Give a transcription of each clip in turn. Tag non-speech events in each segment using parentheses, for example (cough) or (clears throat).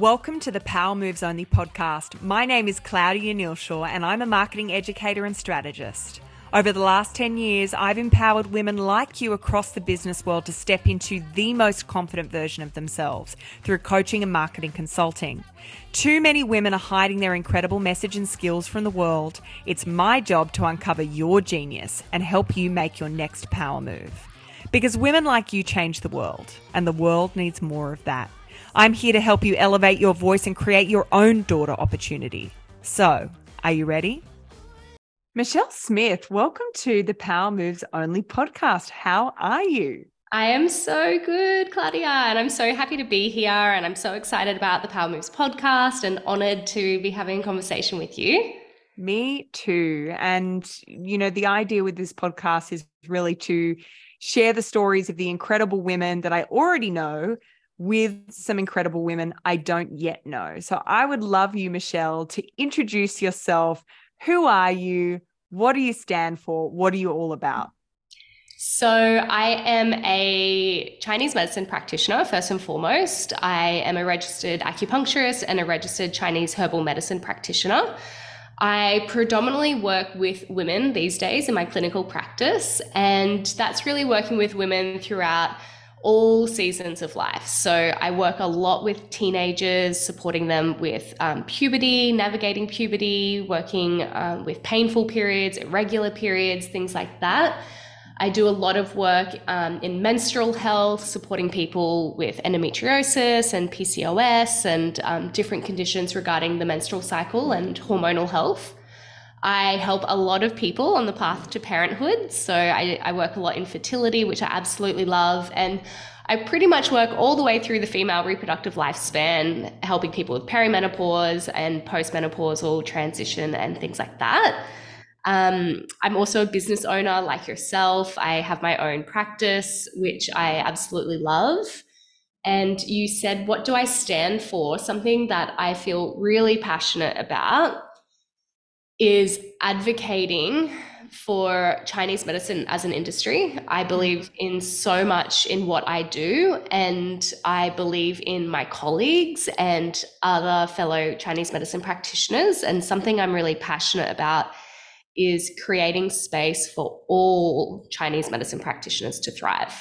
Welcome to the Power Moves Only podcast. My name is Claudia Nealshaw and I'm a marketing educator and strategist. Over the last 10 years, I've empowered women like you across the business world to step into the most confident version of themselves through coaching and marketing consulting. Too many women are hiding their incredible message and skills from the world. It's my job to uncover your genius and help you make your next power move. Because women like you change the world, and the world needs more of that. I'm here to help you elevate your voice and create your own daughter opportunity. So, are you ready? Michelle Smith, welcome to the Power Moves Only podcast. How are you? I am so good, Claudia, and I'm so happy to be here. And I'm so excited about the Power Moves podcast and honored to be having a conversation with you. Me too. And, you know, the idea with this podcast is really to share the stories of the incredible women that I already know with some incredible women I don't yet know. So I would love you, Michelle, to introduce yourself. Who are you? What do you stand for? What are you all about? So, I am a Chinese medicine practitioner, first and foremost. I am a registered acupuncturist and a registered Chinese herbal medicine practitioner. I predominantly work with women these days in my clinical practice, and that's really working with women throughout all seasons of life. So I work a lot with teenagers, supporting them with um, puberty, navigating puberty, working um, with painful periods, irregular periods, things like that. I do a lot of work um, in menstrual health, supporting people with endometriosis and PCOS and um, different conditions regarding the menstrual cycle and hormonal health. I help a lot of people on the path to parenthood. So I, I, work a lot in fertility, which I absolutely love. And I pretty much work all the way through the female reproductive lifespan, helping people with perimenopause and postmenopausal transition and things like that. Um, I'm also a business owner like yourself. I have my own practice, which I absolutely love. And you said, What do I stand for? Something that I feel really passionate about is advocating for Chinese medicine as an industry. I believe in so much in what I do, and I believe in my colleagues and other fellow Chinese medicine practitioners. And something I'm really passionate about is creating space for all Chinese medicine practitioners to thrive.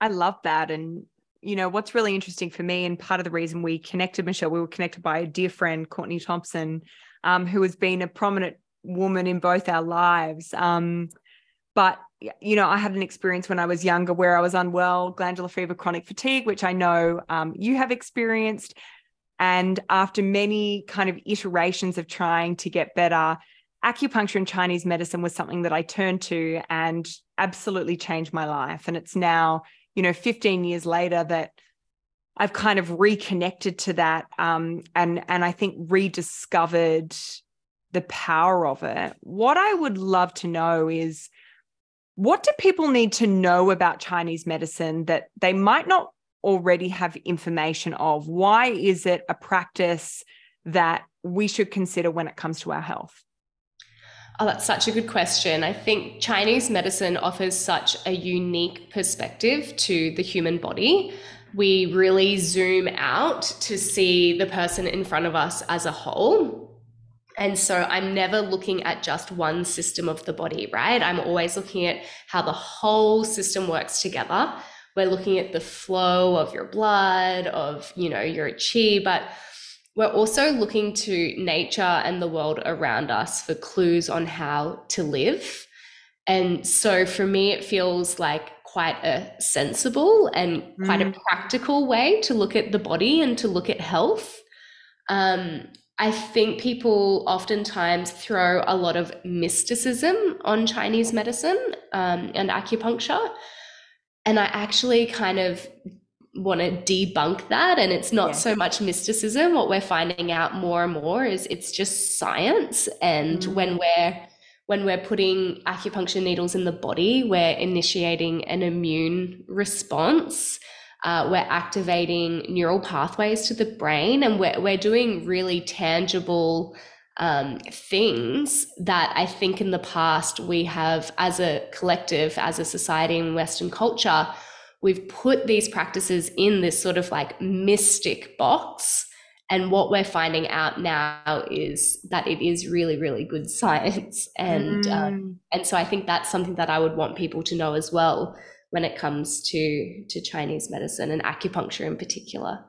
I love that. And you know what's really interesting for me and part of the reason we connected michelle we were connected by a dear friend courtney thompson um, who has been a prominent woman in both our lives. Um, but you know, I had an experience when I was younger where I was unwell, glandular fever, chronic fatigue, which I know um, you have experienced. And after many kind of iterations of trying to get better, acupuncture and Chinese medicine was something that I turned to and absolutely changed my life. And it's now, you know, 15 years later that I've kind of reconnected to that um, and and I think rediscovered the power of it. What I would love to know is what do people need to know about Chinese medicine that they might not already have information of? Why is it a practice that we should consider when it comes to our health? Oh, that's such a good question. I think Chinese medicine offers such a unique perspective to the human body we really zoom out to see the person in front of us as a whole. And so I'm never looking at just one system of the body, right? I'm always looking at how the whole system works together. We're looking at the flow of your blood, of, you know, your chi, but we're also looking to nature and the world around us for clues on how to live. And so for me, it feels like quite a sensible and quite mm. a practical way to look at the body and to look at health. Um, I think people oftentimes throw a lot of mysticism on Chinese medicine um, and acupuncture. And I actually kind of want to debunk that. And it's not yeah. so much mysticism. What we're finding out more and more is it's just science. And mm. when we're when we're putting acupuncture needles in the body, we're initiating an immune response. Uh, we're activating neural pathways to the brain, and we're, we're doing really tangible um, things that I think in the past we have, as a collective, as a society in Western culture, we've put these practices in this sort of like mystic box And what we're finding out now is that it is really, really good (laughs) science, and um, mm. um, and so I think that's something that I would want people to know as well when it comes to to Chinese medicine and acupuncture in particular.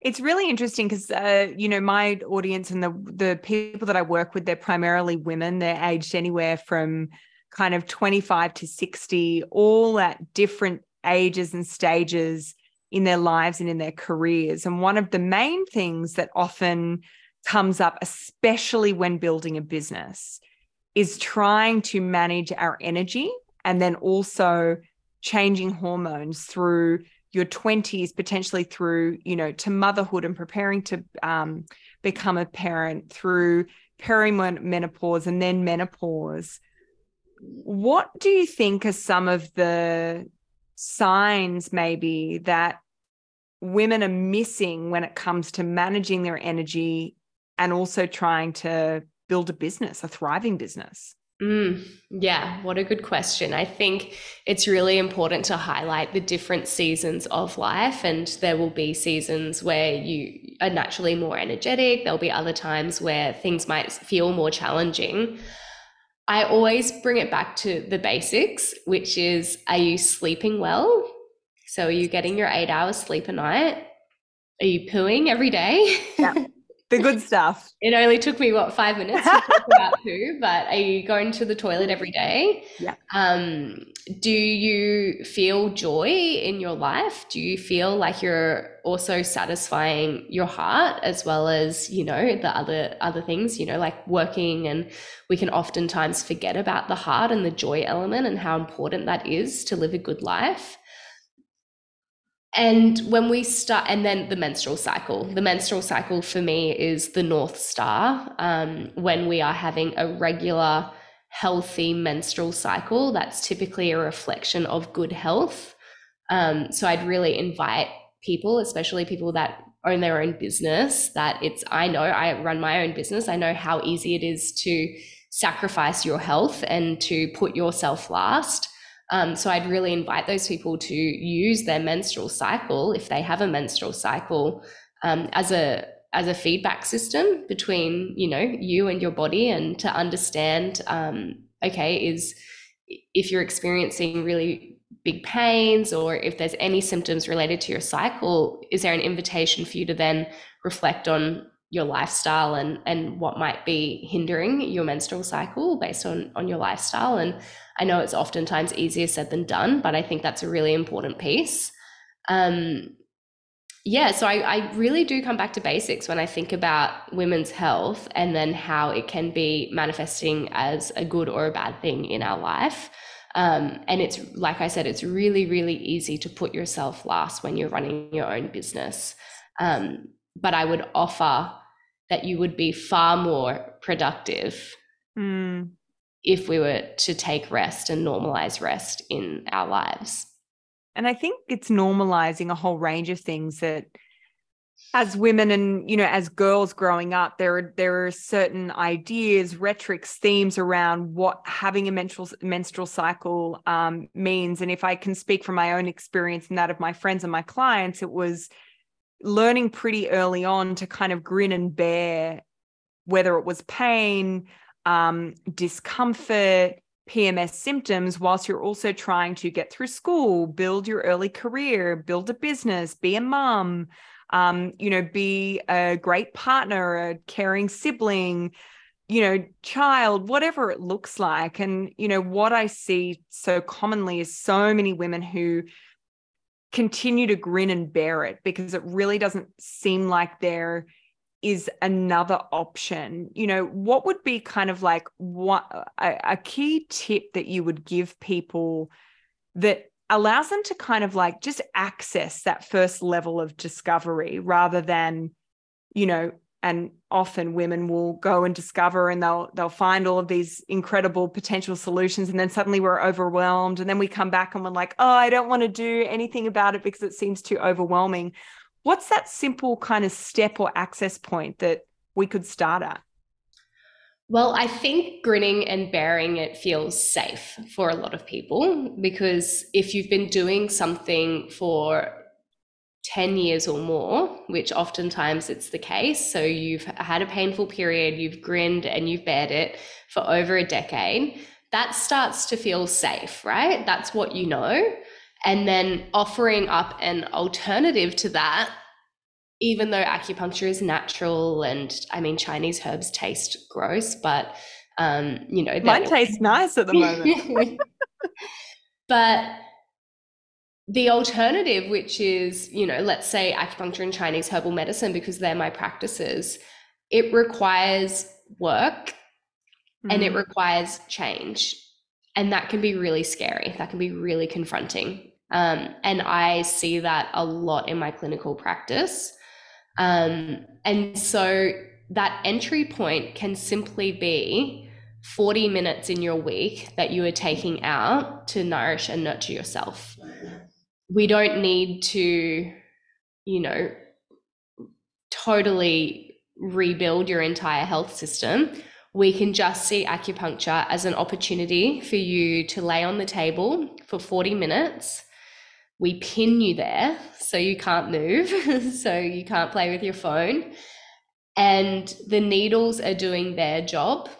It's really interesting because uh, you know my audience and the the people that I work with they're primarily women. They're aged anywhere from kind of 25 to 60, all at different ages and stages in their lives and in their careers. And one of the main things that often comes up, especially when building a business, is trying to manage our energy and then also changing hormones through your 20s potentially through you know to motherhood and preparing to um, become a parent through perimenopause and then menopause what do you think are some of the signs maybe that women are missing when it comes to managing their energy and also trying to build a business a thriving business Mm, yeah, what a good question. I think it's really important to highlight the different seasons of life, and there will be seasons where you are naturally more energetic. There'll be other times where things might feel more challenging. I always bring it back to the basics, which is are you sleeping well? So, are you getting your eight hours sleep a night? Are you pooing every day? Yeah. (laughs) the good stuff. It only took me what five minutes to talk about (laughs) poo, but are you going to the toilet every day? Yeah. Um, do you feel joy in your life? Do you feel like you're also satisfying your heart as well as you know the other other things? You know, like working, and we can oftentimes forget about the heart and the joy element and how important that is to live a good life. And when we start, and then the menstrual cycle, the menstrual cycle for me is the North Star. Um, when we are having a regular, healthy menstrual cycle, that's typically a reflection of good health. Um, so I'd really invite people, especially people that own their own business, that it's, I know I run my own business. I know how easy it is to sacrifice your health and to put yourself last. Um, so I'd really invite those people to use their menstrual cycle, if they have a menstrual cycle, um, as a as a feedback system between you know you and your body, and to understand, um, okay, is if you're experiencing really big pains or if there's any symptoms related to your cycle, is there an invitation for you to then reflect on your lifestyle and and what might be hindering your menstrual cycle based on on your lifestyle. And i know it's oftentimes easier said than done but i think that's a really important piece. Um yeah so I, I really do come back to basics when i think about women's health and then how it can be manifesting as a good or a bad thing in our life. Um, and it's like i said it's really really easy to put yourself last when you're running your own business. Um, but i would offer that you would be far more productive mm. if we were to take rest and normalize rest in our lives. And I think it's normalizing a whole range of things that as women and you know as girls growing up there are there are certain ideas rhetorics themes around what having a menstrual menstrual cycle um, means and if i can speak from my own experience and that of my friends and my clients it was learning pretty early on to kind of grin and bear whether it was pain, um, discomfort, PMS symptoms, whilst you're also trying to get through school, build your early career, build a business, be a mom, um, you know, be a great partner, a caring sibling, you know, child, whatever it looks like. And, you know, what I see so commonly is so many women who continue to grin and bear it because it really doesn't seem like there is another option. You know what would be kind of like what a, a, key tip that you would give people that allows them to kind of like just access that first level of discovery rather than you know and often women will go and discover and they'll they'll find all of these incredible potential solutions and then suddenly we're overwhelmed. And then we come back and we're like oh I don't want to do anything about it because it seems too overwhelming. What's that simple kind of step or access point that we could start at? Well, I think grinning and bearing it feels safe for a lot of people because if you've been doing something for 10 years or more, which oftentimes it's the case. So you've had a painful period, you've grinned and you've bared it for over a decade. That starts to feel safe, right? That's what you know. And then offering up an alternative to that, even though acupuncture is natural and I mean, Chinese herbs taste gross, but um, you know, mine tastes nice at the moment. (laughs) but the alternative, which is, you know, let's say acupuncture and Chinese herbal medicine, because they're my practices, it requires work mm. and it mm. requires change. And that can be really scary. That can be really confronting. Um, and I see that a lot in my clinical practice. Um, and so that entry point can simply be 40 minutes in your week that you are taking out to nourish and nurture yourself we don't need to, you know, totally rebuild your entire health system. We can just see acupuncture as an opportunity for you to lay on the table for 40 minutes. We pin you there so you can't move, (laughs) so you can't play with your phone. And the needles are doing their job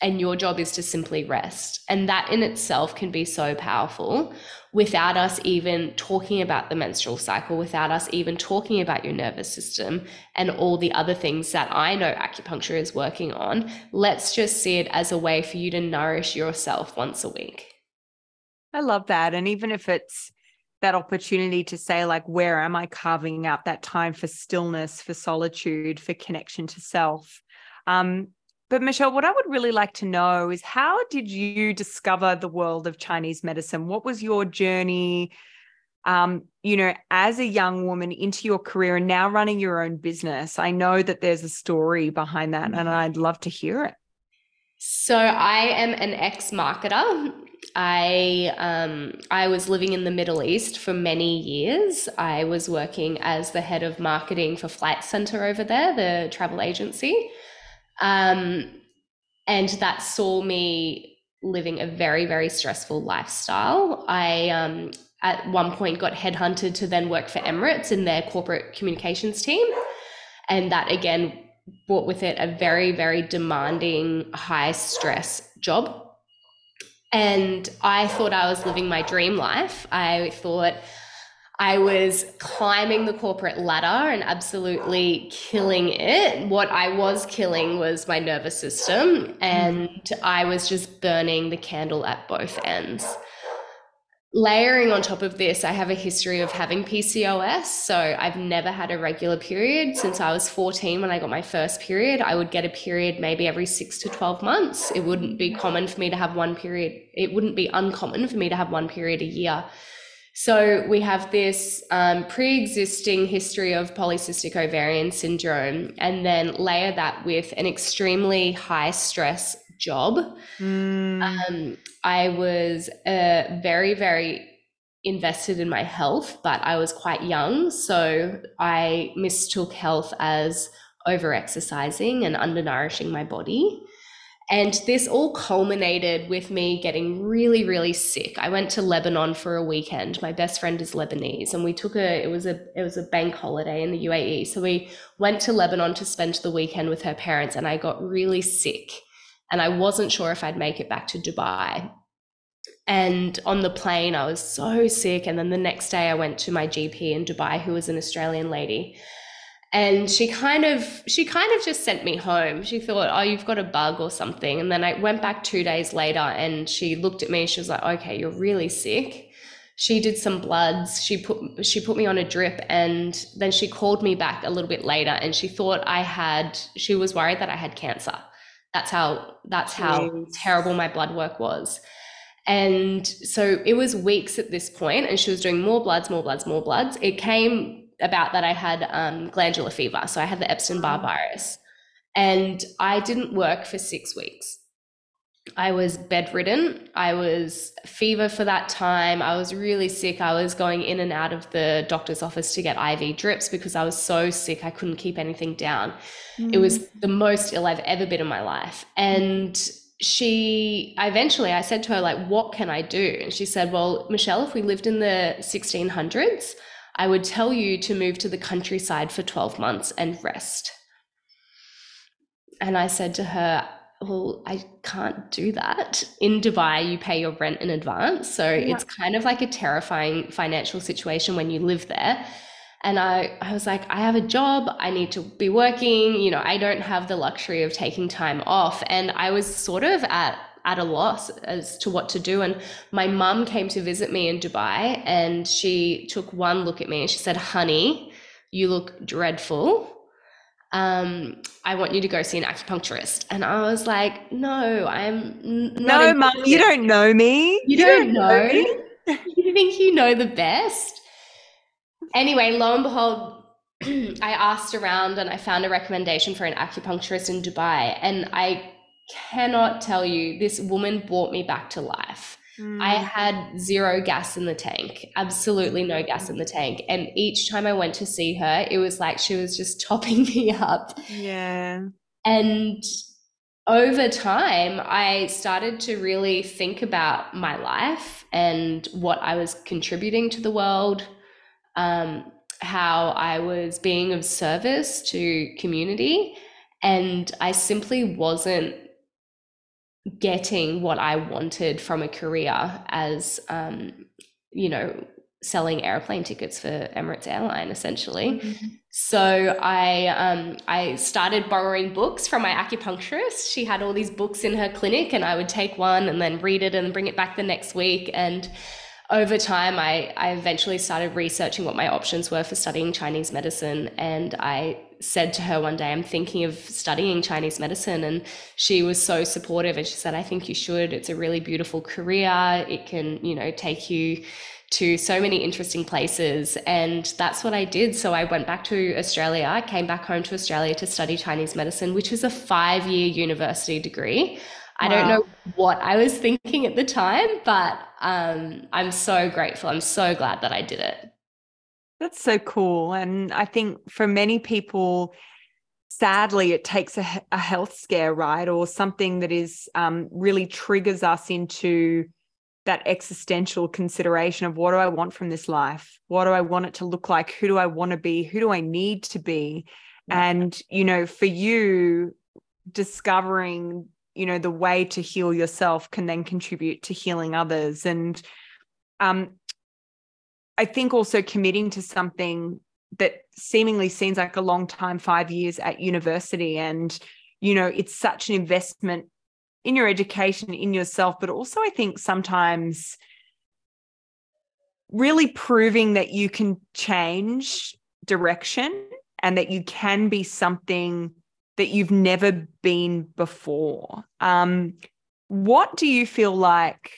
and your job is to simply rest. And that in itself can be so powerful without us even talking about the menstrual cycle, without us even talking about your nervous system and all the other things that I know acupuncture is working on. Let's just see it as a way for you to nourish yourself once a week. I love that. And even if it's that opportunity to say, like, where am I carving out that time for stillness, for solitude, for connection to self? Um, but Michelle, what I would really like to know is how did you discover the world of Chinese medicine? What was your journey, um, you know, as a young woman into your career and now running your own business? I know that there's a story behind that, and mm-hmm. I'd love to hear it. So I am an ex-marketer. I um, I was living in the Middle East for many years. I was working as the head of marketing for Flight Centre over there, the travel agency. Um, and that saw me living a very, very stressful lifestyle. I, um, at one point, got headhunted to then work for Emirates in their corporate communications team. And that again brought with it a very, very demanding, high stress job. And I thought I was living my dream life. I thought, I was climbing the corporate ladder and absolutely killing it. What I was killing was my nervous system, and I was just burning the candle at both ends. Layering on top of this, I have a history of having PCOS. So I've never had a regular period since I was 14 when I got my first period. I would get a period maybe every six to 12 months. It wouldn't be common for me to have one period, it wouldn't be uncommon for me to have one period a year. So we have this um, pre-existing history of polycystic ovarian syndrome, and then layer that with an extremely high stress job. Mm. Um, I was uh, very, very invested in my health, but I was quite young, so I mistook health as over exercising and undernourishing my body. And this all culminated with me getting really, really sick. I went to Lebanon for a weekend. My best friend is Lebanese, and we took a it was a it was a bank holiday in the UAE. So we went to Lebanon to spend the weekend with her parents, and I got really sick. And I wasn't sure if I'd make it back to Dubai. And on the plane, I was so sick. And then the next day, I went to my GP in Dubai, who was an Australian lady and she kind of she kind of just sent me home. She thought oh you've got a bug or something. And then i went back two days later and she looked at me she was like okay you're really sick. She did some bloods. She put she put me on a drip and then she called me back a little bit later and she thought i had she was worried that i had cancer. That's how that's how Jeez. terrible my blood work was. And so it was weeks at this point and she was doing more bloods more bloods more bloods. It came about that I had um, glandular fever. So I had the Epstein Barr mm. virus. And I didn't work for six weeks. I was bedridden. I was fever for that time. I was really sick. I was going in and out of the doctor's office to get IV drips because I was so sick I couldn't keep anything down. Mm. It was mm. the most ill I've ever been in my life. And she eventually I said to her like what can I do? And she said, "Well, Michelle, if we lived in the 1600s, I would tell you to move to the countryside for 12 months and rest. And I said to her, well, I can't do that. In Dubai, you pay your rent in advance. So yeah. it's kind of like a terrifying financial situation when you live there. And I, I was like, I have a job. I need to be working. You know, I don't have the luxury of taking time off. And I was sort of at at a loss as to what to do. And my mum came to visit me in Dubai and she took one look at me and she said, Honey, you look dreadful. Um, I want you to go see an acupuncturist. And I was like, No, I'm no, mum, you don't know me. You, you don't, don't, know. know (laughs) you think you know the best. Anyway, lo and behold, (clears throat) I asked around and I found a recommendation for an acupuncturist in Dubai. And I cannot tell you, this woman brought me back to life. Mm. I had zero gas in the tank, absolutely no gas in the tank. And each time I went to see her, it was like she was just (laughs) topping me up. Yeah. And over time, I started to really think about my life and what I was contributing to the world, um, how I was being of service to community. And I simply wasn't getting what I wanted from a career as, um, you know, selling airplane tickets for Emirates Airline, essentially. Mm-hmm. So I um, I started borrowing books from my acupuncturist. She had all these books in her clinic, and I would take one and then read it and bring it back the next week. And over time, I, I eventually started researching what my options were for studying Chinese medicine. And I said to her one day, I'm thinking of studying Chinese medicine. And she was so supportive. And she said, I think you should. It's a really beautiful career. It can, you know, take you to so many interesting places. And that's what I did. So I went back to Australia. I came back home to Australia to study Chinese medicine, which is a five year university degree. I don't know what I was thinking at the time, but um, I'm so grateful. I'm so glad that I did it. That's so cool. And I think for many people, sadly, it takes a, a health scare, right? Or something that is um, really triggers us into that existential consideration of what do I want from this life? What do I want it to look like? Who do I want to be? Who do I need to be? Yeah. And, you know, for you, discovering you know the way to heal yourself can then contribute to healing others and um i think also committing to something that seemingly seems like a long time 5 years at university and you know it's such an investment in your education in yourself but also i think sometimes really proving that you can change direction and that you can be something that you've never been before. Um, what do you feel like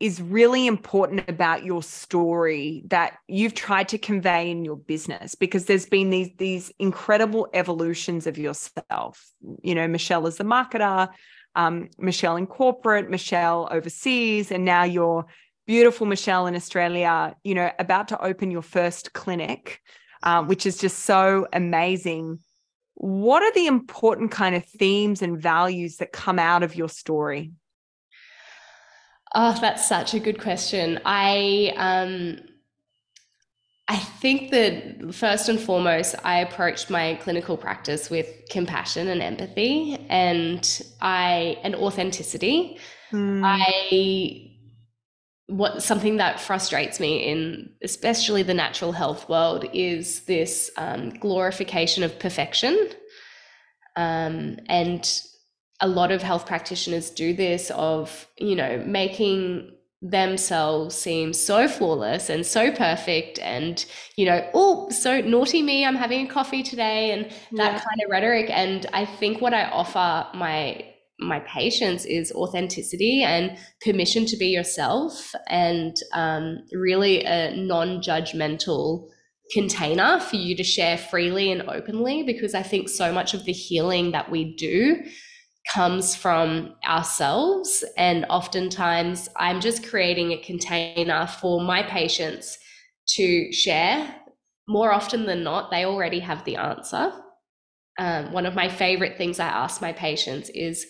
is really important about your story that you've tried to convey in your business? Because there's been these these incredible evolutions of yourself. You know, Michelle is the marketer, um, Michelle in corporate, Michelle overseas, and now you're beautiful Michelle in Australia. You know, about to open your first clinic, uh, which is just so amazing what are the important kind of themes and values that come out of your story? Oh, that's such a good question. I um I think that first and foremost, I approached my clinical practice with compassion and empathy and I and authenticity. Mm. I what something that frustrates me in especially the natural health world is this um, glorification of perfection um, and a lot of health practitioners do this of you know making themselves seem so flawless and so perfect and you know oh so naughty me i'm having a coffee today and that yeah. kind of rhetoric and i think what i offer my my patients is authenticity and permission to be yourself and um, really a non-judgmental container for you to share freely and openly because i think so much of the healing that we do comes from ourselves and oftentimes i'm just creating a container for my patients to share. More often than not they already have the answer. Um, one of my favorite things i ask my patients is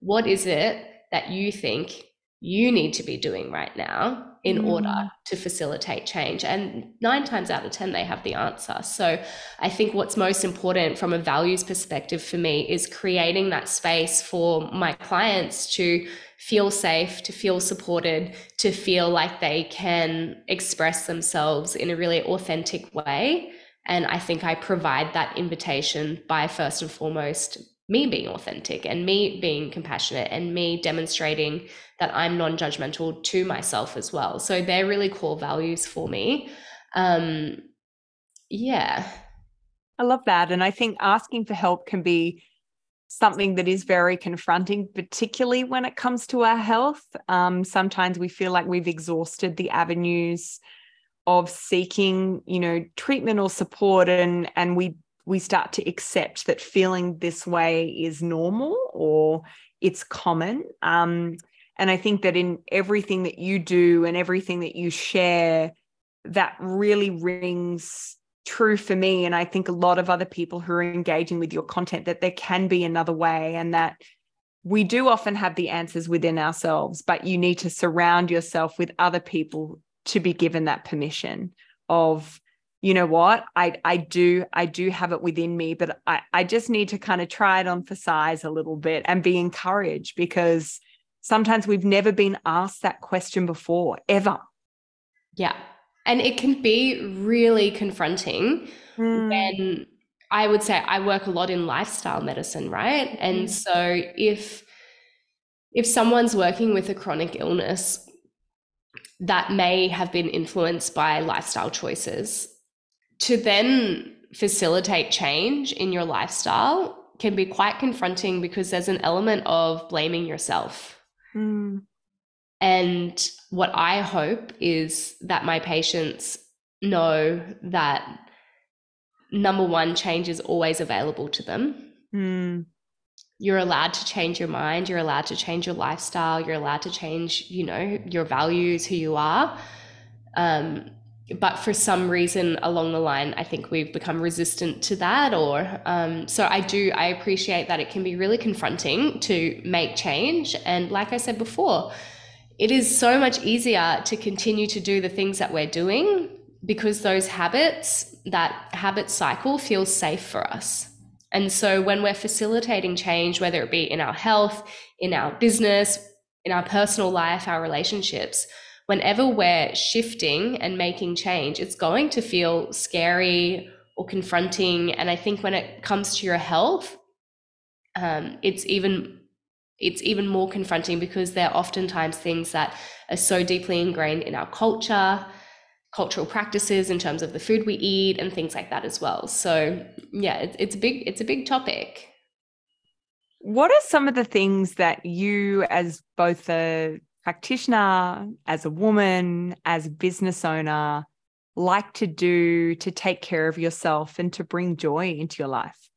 what is it that you think you need to be doing right now in mm. order to facilitate change. And nine times out of 10, they have the answer. So I think what's most important from a values perspective for me is creating that space for my clients to feel safe, to feel supported, to feel like they can express themselves in a really authentic way. And I think I provide that invitation by first and foremost me being authentic and me being compassionate and me demonstrating that I'm non judgmental to myself as well. So they're really core values for me. Um, yeah. I love that. And I think asking for help can be something that is very confronting, particularly when it comes to our health. Um, sometimes we feel like we've exhausted the avenues of seeking, you know, treatment or support, and and we we start to accept that feeling this way is normal or it's common. Um, and I think that in everything that you do and everything that you share, that really rings true for me. And I think a lot of other people who are engaging with your content that there can be another way and that we do often have the answers within ourselves, but you need to surround yourself with other people to be given that permission of you know what i i do i do have it within me but i i just need to kind of try it on for size a little bit and be encouraged because sometimes we've never been asked that question before ever yeah and it can be really confronting mm. when i would say i work a lot in lifestyle medicine right and mm. so if if someone's working with a chronic illness that may have been influenced by lifestyle choices to then facilitate change in your lifestyle can be quite confronting because there's an element of blaming yourself. Mm. And what I hope is that my patients know that number one, change is always available to them. Mm. You're allowed to change your mind, you're allowed to change your lifestyle, you're allowed to change, you know, your values, who you are. Um, but for some reason along the line, I think we've become resistant to that. Or um, so I do, I appreciate that it can be really confronting to make change. And like I said before, it is so much easier to continue to do the things that we're doing because those habits, that habit cycle feels safe for us. And so when we're facilitating change, whether it be in our health, in our business, in our personal life, our relationships, whenever we're shifting and making change, it's going to feel scary or confronting. And I think when it comes to your health, um, it's even it's even more confronting because they're oftentimes things that are so deeply ingrained in our culture, cultural practices in terms of the food we eat and things like that as well. So yeah, it's, it's a big it's a big topic. What are some of the things that you, as both a practitioner, as a woman, as a business owner, like to do to take care of yourself and to bring joy into your life?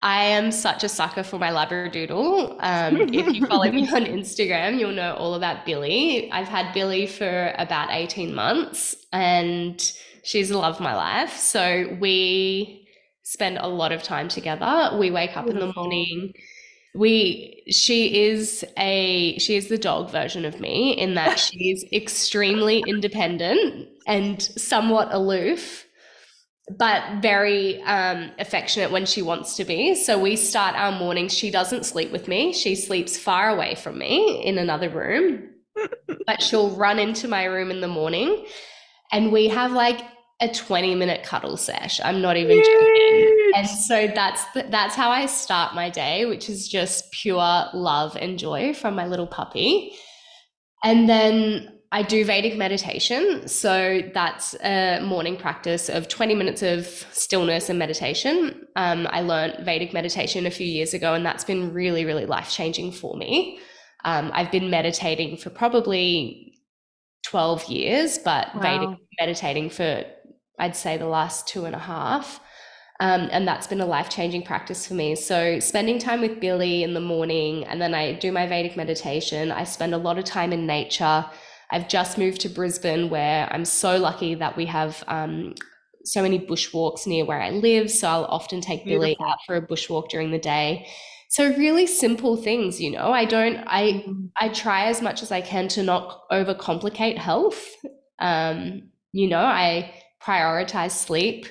I am such a sucker for my Labradoodle. Um, if you follow me (laughs) on Instagram, you'll know all about Billy. I've had Billy for about 18 months and she's the love of my life. So we spend a lot of time together. We wake up in the morning we she is a she is the dog version of me in that (laughs) she's extremely independent and somewhat aloof but very um, affectionate when she wants to be. So we start our mornings. She doesn't sleep with me. She sleeps far away from me in another room (laughs) but she'll run into my room in the morning and we have like a 20 minute cuddle sesh. I'm not even joking. And so that's the, that's how I start my day, which is just pure love and joy from my little puppy. And then I do Vedic meditation. So that's a morning practice of 20 minutes of stillness and meditation. Um, I learned Vedic meditation a few years ago, and that's been really, really life changing for me. Um, I've been meditating for probably 12 years, but wow. Vedic meditating for I'd say the last two and a half. Um, and that's been a life changing practice for me. So, spending time with Billy in the morning, and then I do my Vedic meditation. I spend a lot of time in nature. I've just moved to Brisbane, where I'm so lucky that we have um, so many bushwalks near where I live. So, I'll often take Beautiful. Billy out for a bushwalk during the day. so really simple things you know i don't i mm-hmm. i try as much as i can to not overcomplicate health um you know i prioritize sleep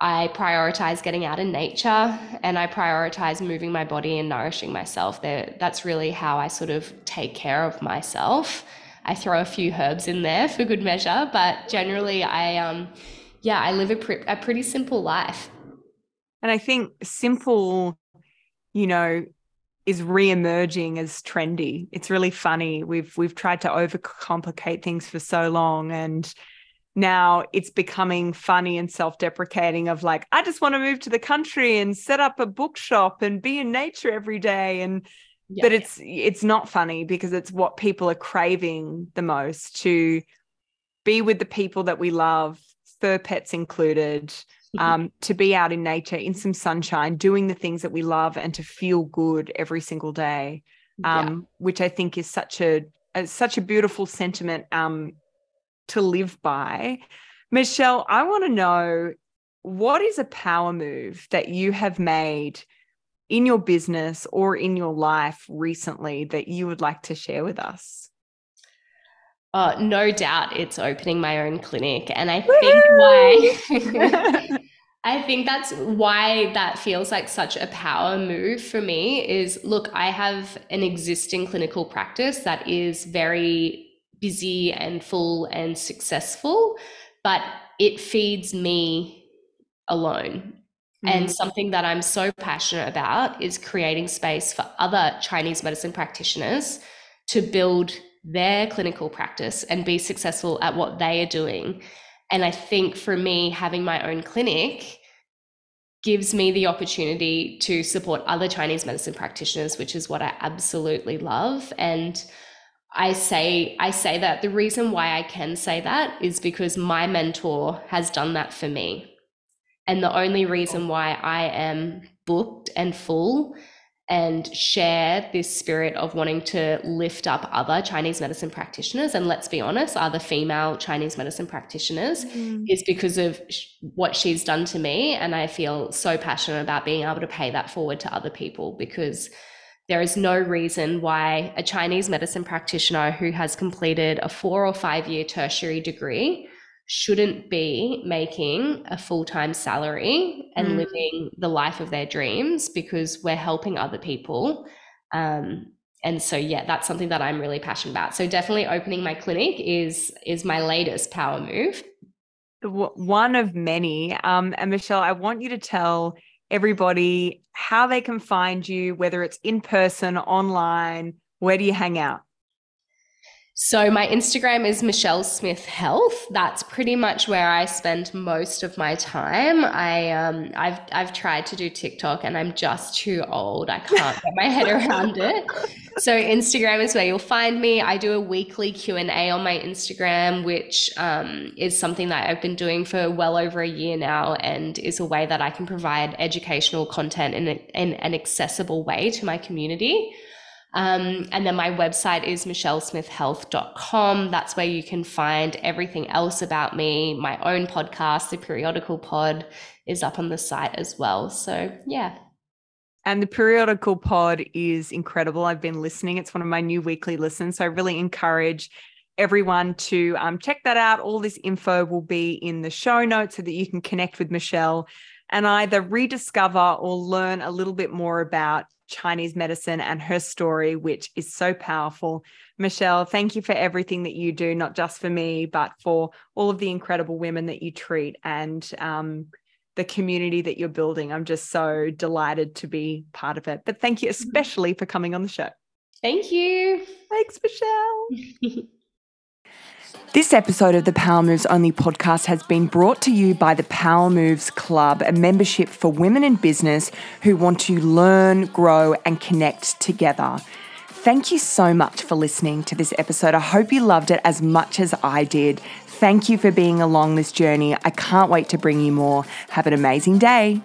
I prioritize getting out in nature and I prioritize moving my body and nourishing myself. That's really how I sort of take care of myself. I throw a few herbs in there for good measure, but generally, I, um, yeah, I live a, pre- a pretty simple life. And I think simple, you know, is re-emerging as trendy. It's really funny. We've we've tried to overcomplicate things for so long, and now it's becoming funny and self-deprecating of like i just want to move to the country and set up a bookshop and be in nature every day and yeah, but it's yeah. it's not funny because it's what people are craving the most to be with the people that we love fur pets included mm-hmm. um, to be out in nature in some sunshine doing the things that we love and to feel good every single day um, yeah. which i think is such a, a such a beautiful sentiment um, to live by. Michelle, I want to know what is a power move that you have made in your business or in your life recently that you would like to share with us? Uh, no doubt it's opening my own clinic. And I think why (laughs) (laughs) I think that's why that feels like such a power move for me is look, I have an existing clinical practice that is very busy and full and successful, but it feeds me alone. Mm-hmm. And something that I'm so passionate about is creating space for other Chinese medicine practitioners to build their clinical practice and be successful at what they are doing. And I think for me, having my own clinic gives me the opportunity to support other Chinese medicine practitioners, which is what I absolutely love. And I say I say that the reason why I can say that is because my mentor has done that for me. And the only reason why I am booked and full and share this spirit of wanting to lift up other Chinese medicine practitioners, and let's be honest, other female Chinese medicine practitioners, mm. is because of what she's done to me. And I feel so passionate about being able to pay that forward to other people because there is no reason why a Chinese medicine practitioner who has completed a four or five year tertiary degree shouldn't be making a full time salary and mm. living the life of their dreams because we're helping other people. Um, and so yeah that's something that i'm really passionate about so definitely opening my clinic is is my latest power move one of many um, and michelle i want you to tell everybody how they can find you, whether it's in person, online, where do you hang out? So my Instagram is Michelle Smith Health. That's pretty much where I spend most of my time. I um I've I've tried to do TikTok and I'm just too old. I can't get my head around it. So Instagram is where you'll find me. I do a weekly Q&A on my Instagram which um, is something that I've been doing for well over a year now and is a way that I can provide educational content in, a, in an accessible way to my community. Um, and then my website is michellesmithhealth.com. That's where you can find everything else about me. My own podcast, The Periodical Pod, is up on the site as well. So, yeah. And the periodical pod is incredible. I've been listening. It's one of my new weekly listens. So I really encourage everyone to um, check that out. All this info will be in the show notes so that you can connect with Michelle and either rediscover or learn a little bit more about Chinese medicine and her story, which is so powerful. Michelle, thank you for everything that you do, not just for me, but for all of the incredible women that you treat and um, the community that you're building. I'm just so delighted to be part of it. But thank you mm-hmm. especially for coming on the show. Thank you. Thanks, Michelle. (laughs) This episode of the Power Moves Only podcast has been brought to you by the Power Moves Club, a membership for women in business who want to learn, grow, and connect together. Thank you so much for listening to this episode. I hope you loved it as much as I did. Thank you for being along this journey. I can't wait to bring you more. Have an amazing day.